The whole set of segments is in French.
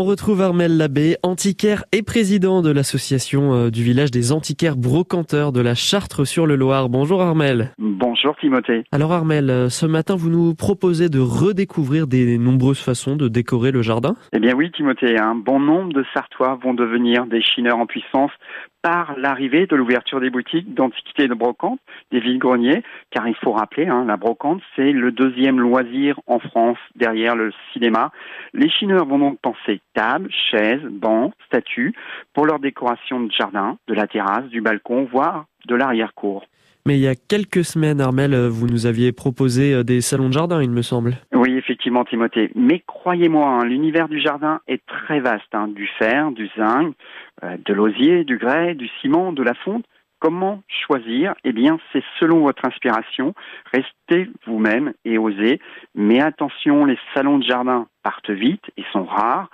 On retrouve Armel Labbé, antiquaire et président de l'association euh, du village des antiquaires brocanteurs de la Chartre sur le Loir. Bonjour Armel. Bonjour Timothée. Alors Armel, euh, ce matin vous nous proposez de redécouvrir des nombreuses façons de décorer le jardin? Eh bien oui Timothée, un bon nombre de Sartois vont devenir des chineurs en puissance par l'arrivée de l'ouverture des boutiques d'antiquités de brocante, des villes-greniers, car il faut rappeler, hein, la brocante, c'est le deuxième loisir en France derrière le cinéma. Les chineurs vont donc penser tables, chaises, bancs, statues pour leur décoration de jardin, de la terrasse, du balcon, voire de l'arrière-cour. Mais il y a quelques semaines, Armel, vous nous aviez proposé euh, des salons de jardin, il me semble. Oui, effectivement, Timothée. Mais croyez-moi, hein, l'univers du jardin est très vaste. Hein. Du fer, du zinc, de l'osier, du grès, du ciment, de la fonte. Comment choisir Eh bien, c'est selon votre inspiration. Restez vous-même et osez. Mais attention, les salons de jardin partent vite et sont rares.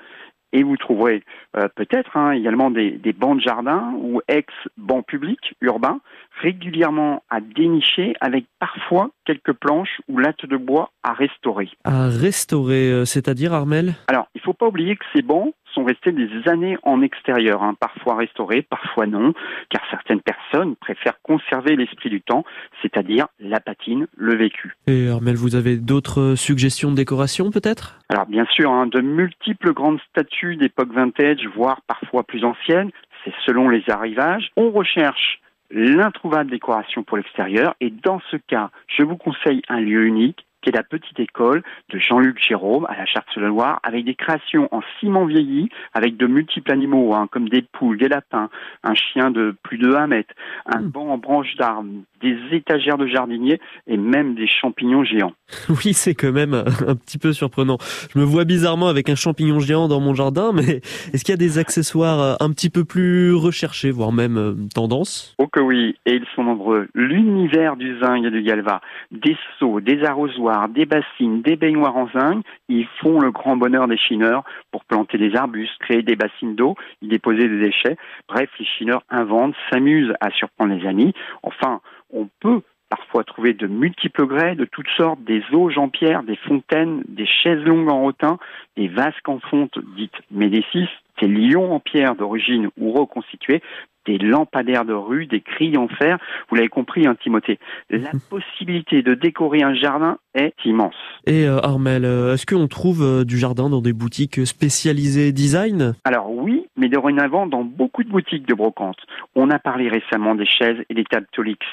Et vous trouverez euh, peut-être hein, également des, des, bancs de jardin ou ex-bancs publics urbains régulièrement à dénicher avec parfois quelques planches ou lattes de bois à restaurer. À restaurer, euh, c'est-à-dire Armel? Alors, il ne faut pas oublier que ces bancs sont restés des années en extérieur, hein, parfois restaurés, parfois non, car certaines personnes préfèrent conserver l'esprit du temps, c'est-à-dire la patine, le vécu. Et Armel, vous avez d'autres suggestions de décoration peut-être? Alors bien sûr, hein, de multiples grandes statues d'époque vintage, voire parfois plus anciennes, c'est selon les arrivages. On recherche l'introuvable décoration pour l'extérieur et dans ce cas, je vous conseille un lieu unique qui est la petite école de Jean-Luc Jérôme à la Charte-sur-le-Loir, avec des créations en ciment vieilli, avec de multiples animaux, hein, comme des poules, des lapins, un chien de plus de 1 mètre, un hmm. banc en branche d'arbre, des étagères de jardinier et même des champignons géants. Oui, c'est quand même un petit peu surprenant. Je me vois bizarrement avec un champignon géant dans mon jardin, mais est-ce qu'il y a des accessoires euh, un petit peu plus recherchés, voire même euh, tendance? Oh que oui, et ils sont nombreux. L'univers du zinc et du galva, des seaux, des arrosoirs, des bassines, des baignoires en zinc, ils font le grand bonheur des chineurs pour planter des arbustes, créer des bassines d'eau, y déposer des déchets. Bref, les chineurs inventent, s'amusent à surprendre les amis. Enfin, on peut parfois trouver de multiples grès, de toutes sortes, des auges en pierre, des fontaines, des chaises longues en rotin, des vasques en fonte dites médicis, des lions en pierre d'origine ou reconstitués, des lampadaires de rue, des cris en fer. Vous l'avez compris, hein, Timothée. La mhm. possibilité de décorer un jardin est immense. Et euh, Armel, euh, est-ce qu'on trouve euh, du jardin dans des boutiques spécialisées design? Alors oui, mais dorénavant dans beaucoup de boutiques de brocante. On a parlé récemment des chaises et des tables Tolix.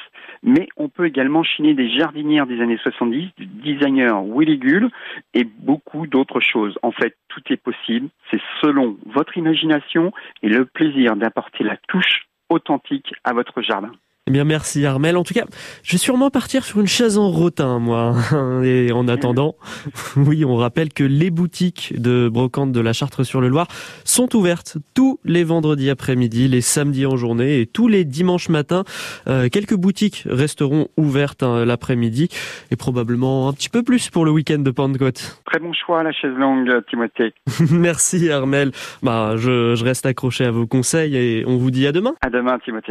Mais on peut également chiner des jardinières des années 70, du designer Willy Gull et beaucoup d'autres choses. En fait, tout est possible. C'est selon votre imagination et le plaisir d'apporter la touche authentique à votre jardin. Eh bien, merci Armel. En tout cas, je vais sûrement partir sur une chaise en rotin, moi. Et en attendant, oui, on rappelle que les boutiques de brocante de la Chartre-sur-le-Loir sont ouvertes tous les vendredis après-midi, les samedis en journée et tous les dimanches matins. Euh, quelques boutiques resteront ouvertes hein, l'après-midi et probablement un petit peu plus pour le week-end de Pentecôte. Très bon choix, la chaise longue, Timothée. merci Armel. Bah, je, je reste accroché à vos conseils et on vous dit à demain. À demain, Timothée.